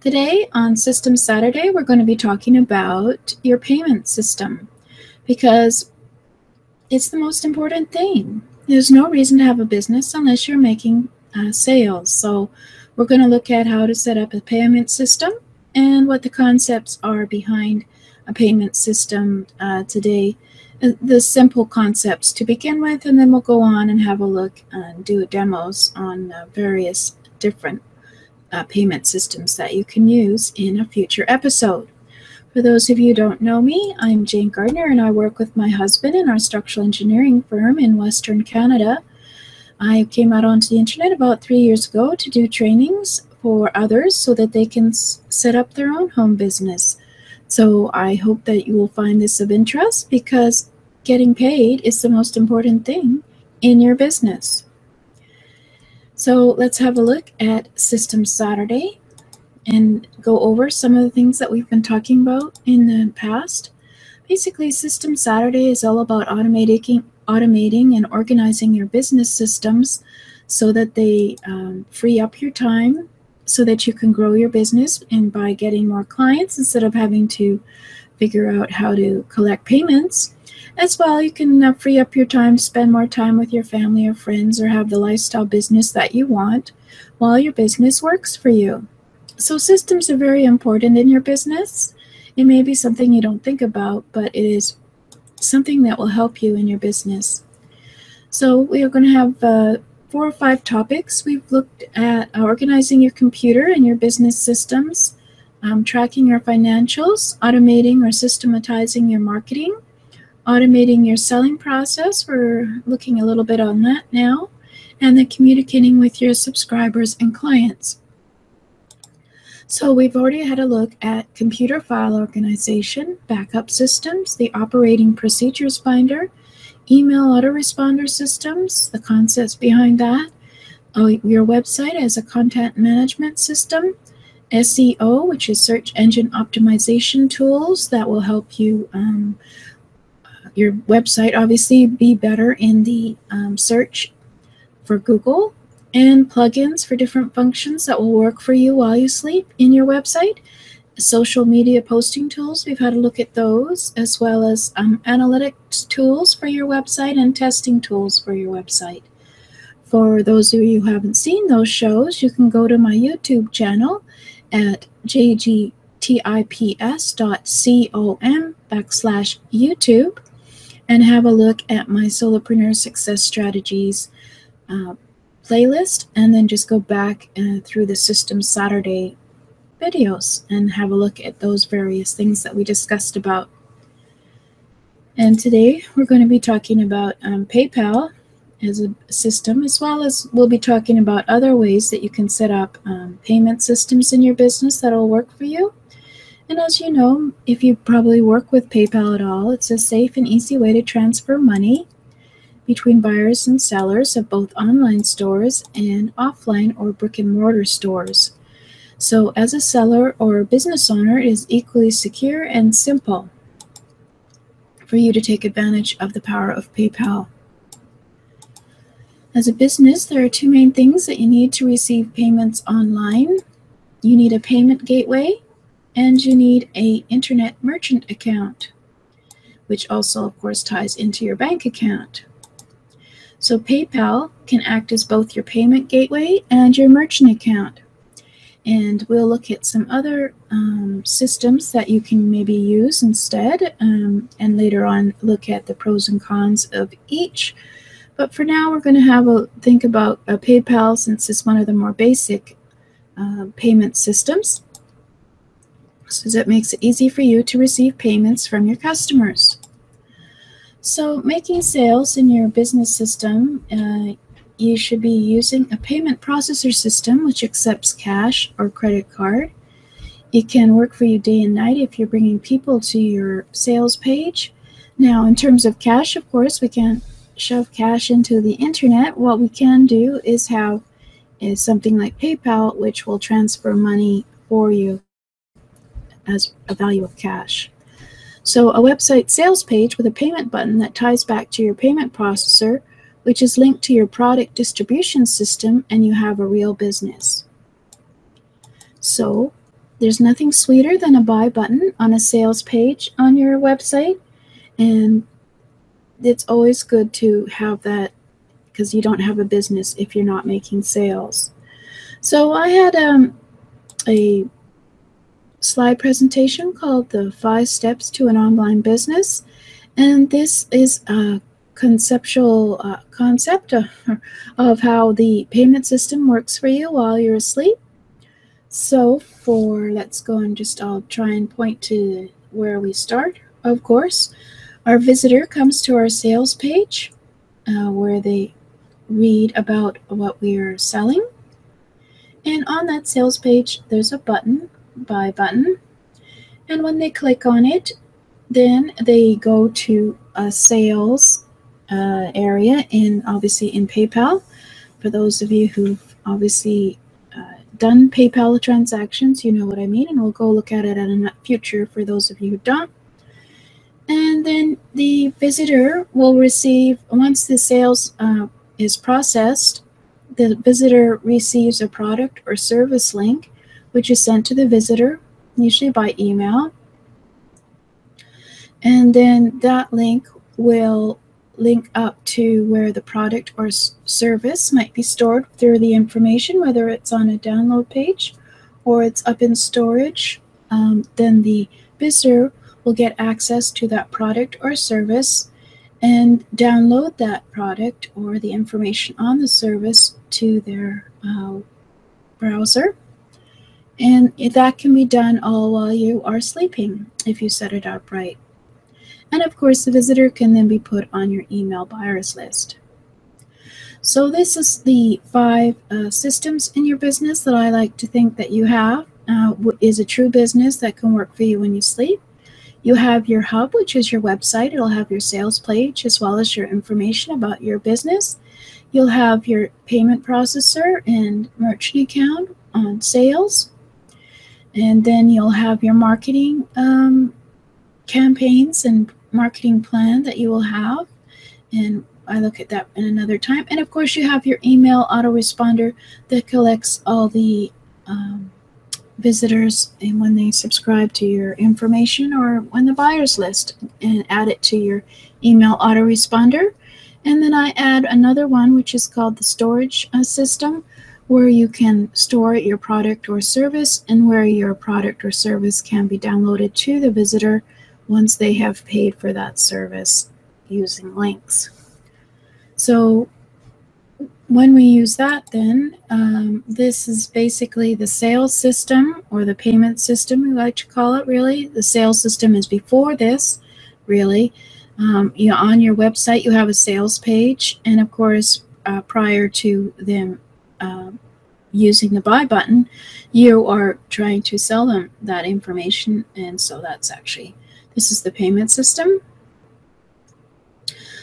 Today on System Saturday, we're going to be talking about your payment system because it's the most important thing. There's no reason to have a business unless you're making uh, sales. So, we're going to look at how to set up a payment system and what the concepts are behind a payment system uh, today. Uh, the simple concepts to begin with, and then we'll go on and have a look and do demos on uh, various different uh, payment systems that you can use in a future episode. For those of you who don't know me, I'm Jane Gardner and I work with my husband in our structural engineering firm in Western Canada. I came out onto the internet about three years ago to do trainings for others so that they can s- set up their own home business. So I hope that you will find this of interest because getting paid is the most important thing in your business. So let's have a look at System Saturday and go over some of the things that we've been talking about in the past. Basically, System Saturday is all about automating, automating and organizing your business systems so that they um, free up your time so that you can grow your business and by getting more clients instead of having to figure out how to collect payments as well, you can uh, free up your time spend more time with your family or friends or have the lifestyle business that you want while your business works for you. So, systems are very important in your business. It may be something you don't think about, but it is something that will help you in your business. So, we are going to have uh, four or five topics. We've looked at organizing your computer and your business systems, um, tracking your financials, automating or systematizing your marketing automating your selling process. We're looking a little bit on that now. And then communicating with your subscribers and clients. So we've already had a look at computer file organization, backup systems, the operating procedures binder, email autoresponder systems, the concepts behind that, oh, your website as a content management system, SEO, which is search engine optimization tools that will help you um, your website obviously be better in the um, search for Google and plugins for different functions that will work for you while you sleep in your website. Social media posting tools, we've had a look at those, as well as um, analytics tools for your website and testing tools for your website. For those of you who haven't seen those shows, you can go to my YouTube channel at jgtips.com backslash YouTube and have a look at my Solopreneur Success Strategies uh, playlist, and then just go back uh, through the System Saturday videos and have a look at those various things that we discussed about. And today we're going to be talking about um, PayPal as a system, as well as we'll be talking about other ways that you can set up um, payment systems in your business that'll work for you. And as you know, if you probably work with PayPal at all, it's a safe and easy way to transfer money between buyers and sellers of both online stores and offline or brick and mortar stores. So, as a seller or a business owner, it is equally secure and simple for you to take advantage of the power of PayPal. As a business, there are two main things that you need to receive payments online. You need a payment gateway and you need a internet merchant account, which also, of course, ties into your bank account. So PayPal can act as both your payment gateway and your merchant account. And we'll look at some other um, systems that you can maybe use instead, um, and later on look at the pros and cons of each. But for now, we're going to have a think about a PayPal since it's one of the more basic uh, payment systems so that makes it easy for you to receive payments from your customers. So, making sales in your business system, uh, you should be using a payment processor system which accepts cash or credit card. It can work for you day and night if you're bringing people to your sales page. Now, in terms of cash, of course, we can't shove cash into the internet. What we can do is have is something like PayPal, which will transfer money for you as a value of cash. So, a website sales page with a payment button that ties back to your payment processor, which is linked to your product distribution system, and you have a real business. So, there's nothing sweeter than a buy button on a sales page on your website. And it's always good to have that because you don't have a business if you're not making sales. So I had um, a slide presentation called the five steps to an online business. And this is a conceptual uh, concept of, of how the payment system works for you while you're asleep. So for, let's go and just, I'll try and point to where we start, of course. Our visitor comes to our sales page uh, where they read about what we are selling. And on that sales page, there's a button, buy button. And when they click on it, then they go to a sales uh, area in obviously in PayPal. For those of you who've obviously uh, done PayPal transactions, you know what I mean, and we'll go look at it in the future for those of you who don't. And then the visitor will receive, once the sales uh, is processed, the visitor receives a product or service link, which is sent to the visitor, usually by email. And then that link will link up to where the product or service might be stored through the information, whether it's on a download page or it's up in storage. Um, then the visitor will get access to that product or service and download that product or the information on the service to their uh, browser. And that can be done all while you are sleeping if you set it up right. And of course, the visitor can then be put on your email buyers list. So this is the five uh, systems in your business that I like to think that you have. Uh, is a true business that can work for you when you sleep. You have your hub, which is your website. It'll have your sales page as well as your information about your business. You'll have your payment processor and merchant account on sales. And then you'll have your marketing um, campaigns and marketing plan that you will have. And I look at that in another time. And of course, you have your email autoresponder that collects all the um, visitors and when they subscribe to your information or when the buyers list and add it to your email autoresponder. And then I add another one, which is called the storage uh, system, where you can store your product or service and where your product or service can be downloaded to the visitor once they have paid for that service using links. So when we use that, then um, this is basically the sales system or the payment system, we like to call it really. The sales system is before this, really. Um, you know, on your website, you have a sales page, and of course, uh, prior to them uh, using the buy button, you are trying to sell them that information, and so that's actually this is the payment system.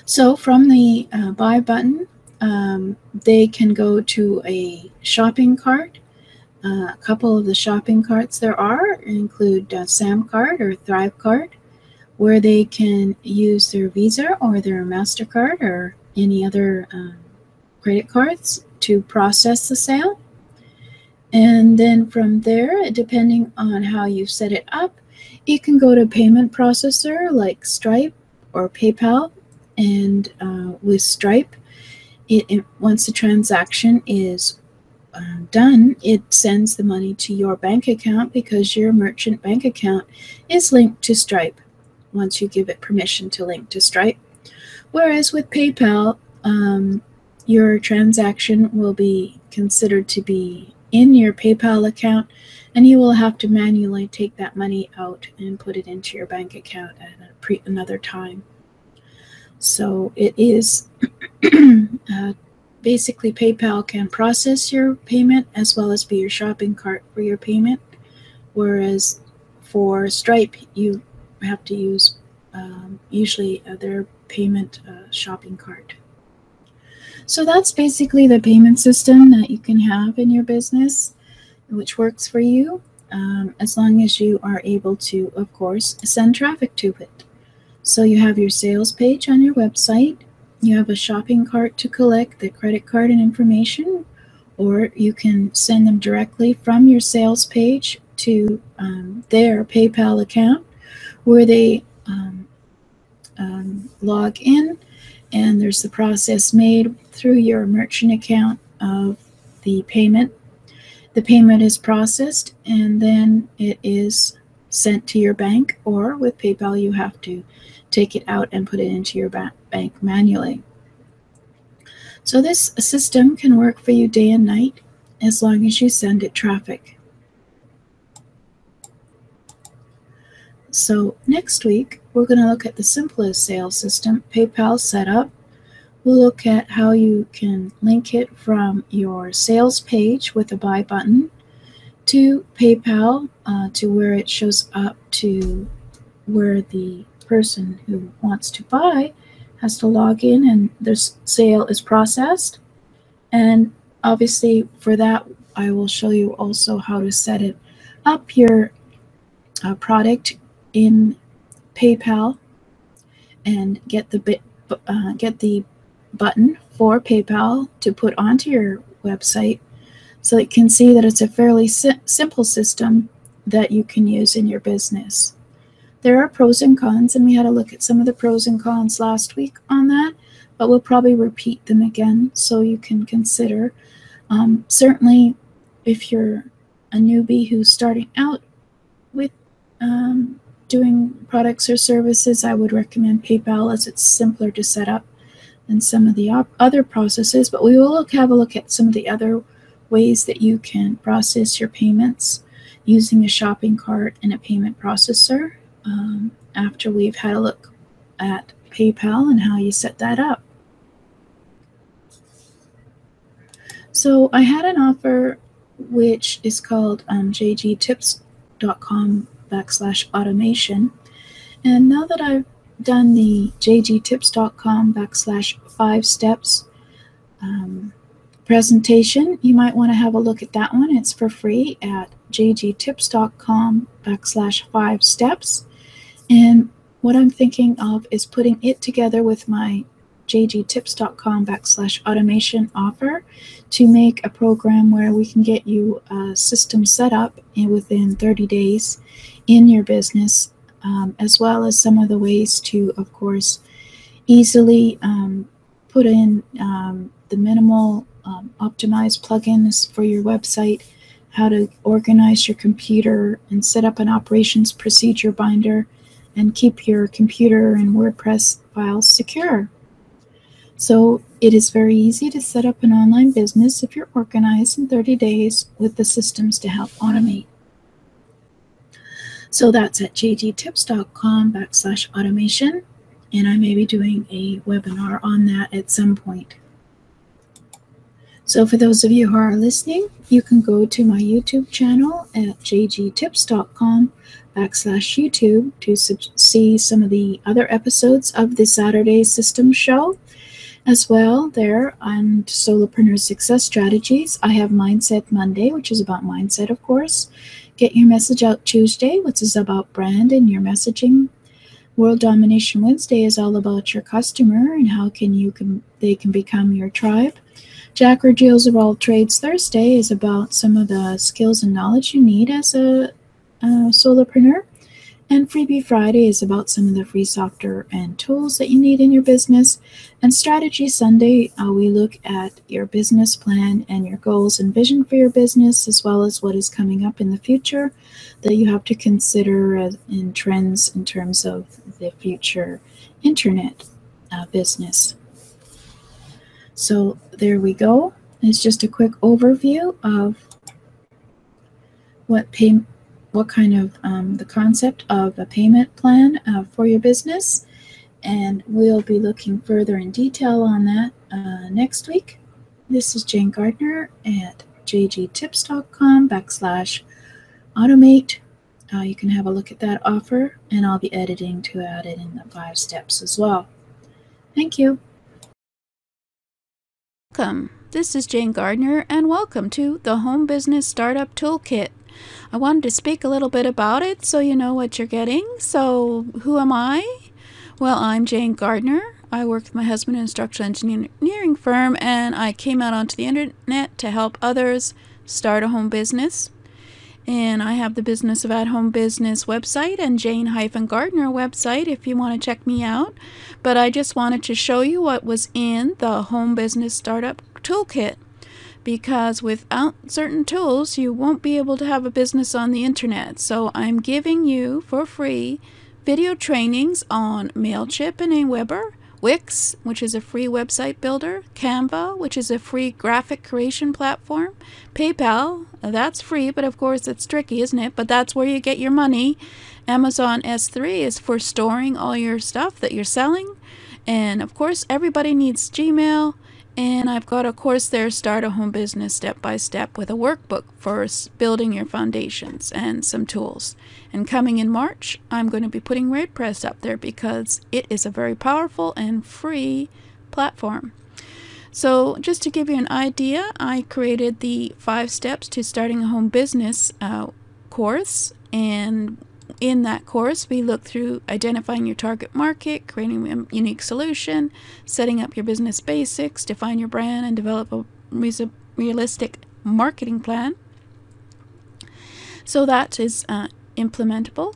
So from the uh, buy button, um, they can go to a shopping cart. Uh, a couple of the shopping carts there are include uh, Samcart or Thrivecart, where they can use their Visa or their MasterCard or any other um, credit cards to process the sale. And then from there, depending on how you set it up, you can go to payment processor like Stripe or PayPal. And uh, with Stripe, it, it once the transaction is uh, done, it sends the money to your bank account because your merchant bank account is linked to Stripe once you give it permission to link to Stripe. Whereas with PayPal, um, your transaction will be considered to be in your PayPal account, and you will have to manually take that money out and put it into your bank account at another time. So it is uh, basically PayPal can process your payment as well as be your shopping cart for your payment, whereas for Stripe you have to use um, usually their payment uh, shopping cart. So that's basically the payment system that you can have in your business, which works for you, um, as long as you are able to, of course, send traffic to it. So you have your sales page on your website, you have a shopping cart to collect the credit card and information, or you can send them directly from your sales page to um, their PayPal account where they um, um, log in and there's the process made through your merchant account of the payment. The payment is processed and then it is sent to your bank, or with PayPal, you have to take it out and put it into your ba- bank manually. So, this system can work for you day and night as long as you send it traffic. So, next week, we're going to look at the simplest sales system, PayPal setup. We'll look at how you can link it from your sales page with a buy button to PayPal uh, to where it shows up to where the person who wants to buy has to log in and the sale is processed. And obviously, for that, I will show you also how to set it up your uh, product in PayPal and get the bit, uh, get the button for PayPal to put onto your website so you can see that it's a fairly si- simple system that you can use in your business. There are pros and cons, and we had a look at some of the pros and cons last week on that, but we'll probably repeat them again so you can consider. Um, certainly, if you're a newbie who's starting out with um, doing products or services, I would recommend PayPal as it's simpler to set up than some of the other processes. But we will look, have a look at some of the other ways that you can process your payments using a shopping cart and a payment processor um, after we've had a look at PayPal and how you set that up. So I had an offer which is called um, jgtips.com backslash automation. And now that I've done the jgtips.com backslash five steps um, presentation, you might want to have a look at that one. It's for free at jgtips.com backslash five steps. And what I'm thinking of is putting it together with my jgtips.com backslash automation offer to make a program where we can get you a system set up within 30 days in your business, um, as well as some of the ways to, of course, easily um, put in um, the minimal um, optimized plugins for your website, how to organize your computer and set up an operations procedure binder, and keep your computer and WordPress files secure. So it is very easy to set up an online business if you're organized in 30 days with the systems to help automate. So that's at jgtips.com backslash automation. And I may be doing a webinar on that at some point. So for those of you who are listening, you can go to my YouTube channel at jgtips.com backslash YouTube to see some of the other episodes of the Saturday System Show. As well, there on Solopreneur Success Strategies, I have Mindset Monday, which is about mindset, of course. Get Your Message Out Tuesday, which is about brand and your messaging. World Domination Wednesday is all about your customer and how can you can they can become your tribe. Jack or Jill's of All Trades Thursday is about some of the skills and knowledge you need as a, a solopreneur. And Freebie Friday is about some of the free software and tools that you need in your business. And Strategy Sunday, uh, we look at your business plan and your goals and vision for your business, as well as what is coming up in the future that you have to consider in trends in terms of the future internet uh, business. So there we go. It's just a quick overview of what pay, what kind of um, the concept of a payment plan uh, for your business. And we'll be looking further in detail on that uh, next week. This is Jane Gardner at jgtips.com backslash automate. Uh, you can have a look at that offer, and I'll be editing to add it in the five steps as well. Thank you. Welcome. This is Jane Gardner, and welcome to the Home Business Startup Toolkit. I wanted to speak a little bit about it so you know what you're getting. So, who am I? Well, I'm Jane Gardner. I work with my husband in an instructional engineering firm, and I came out onto the internet to help others start a home business. And I have the Business of At Home Business website and Jane Gardner website if you want to check me out. But I just wanted to show you what was in the Home Business Startup Toolkit because without certain tools, you won't be able to have a business on the internet. So I'm giving you for free video trainings on MailChimp and Aweber Wix, which is a free website builder, Canva, which is a free graphic creation platform, PayPal, that's free, but of course it's tricky, isn't it? But that's where you get your money. Amazon S3 is for storing all your stuff that you're selling. And of course, everybody needs Gmail. And I've got a course there, Start a Home Business Step by Step, with a workbook for building your foundations and some tools. And coming in March, I'm going to be putting WordPress up there because it is a very powerful and free platform. So, just to give you an idea, I created the five steps to starting a home business uh, course, and in that course, we look through identifying your target market, creating a unique solution, setting up your business basics, define your brand, and develop a realistic marketing plan. So that is uh, implementable.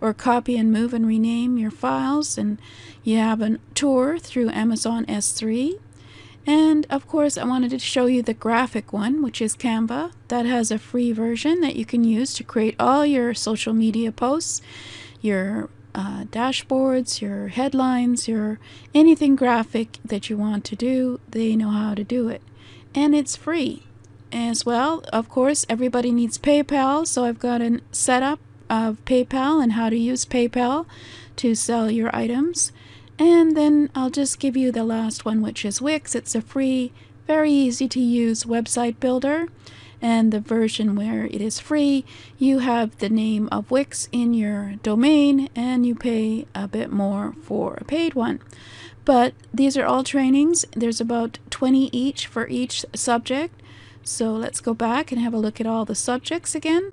or copy and move and rename your files. And you have a tour through Amazon S3. And of course, I wanted to show you the graphic one, which is Canva. That has a free version that you can use to create all your social media posts, your uh, dashboards, your headlines, your anything graphic that you want to do. They know how to do it. And it's free as well. Of course, everybody needs PayPal, so I've got a setup of PayPal and how to use PayPal to sell your items. And then I'll just give you the last one, which is Wix. It's a free, very easy to use website builder. And the version where it is free, you have the name of Wix in your domain and you pay a bit more for a paid one. But these are all trainings. There's about 20 each for each subject. So let's go back and have a look at all the subjects again.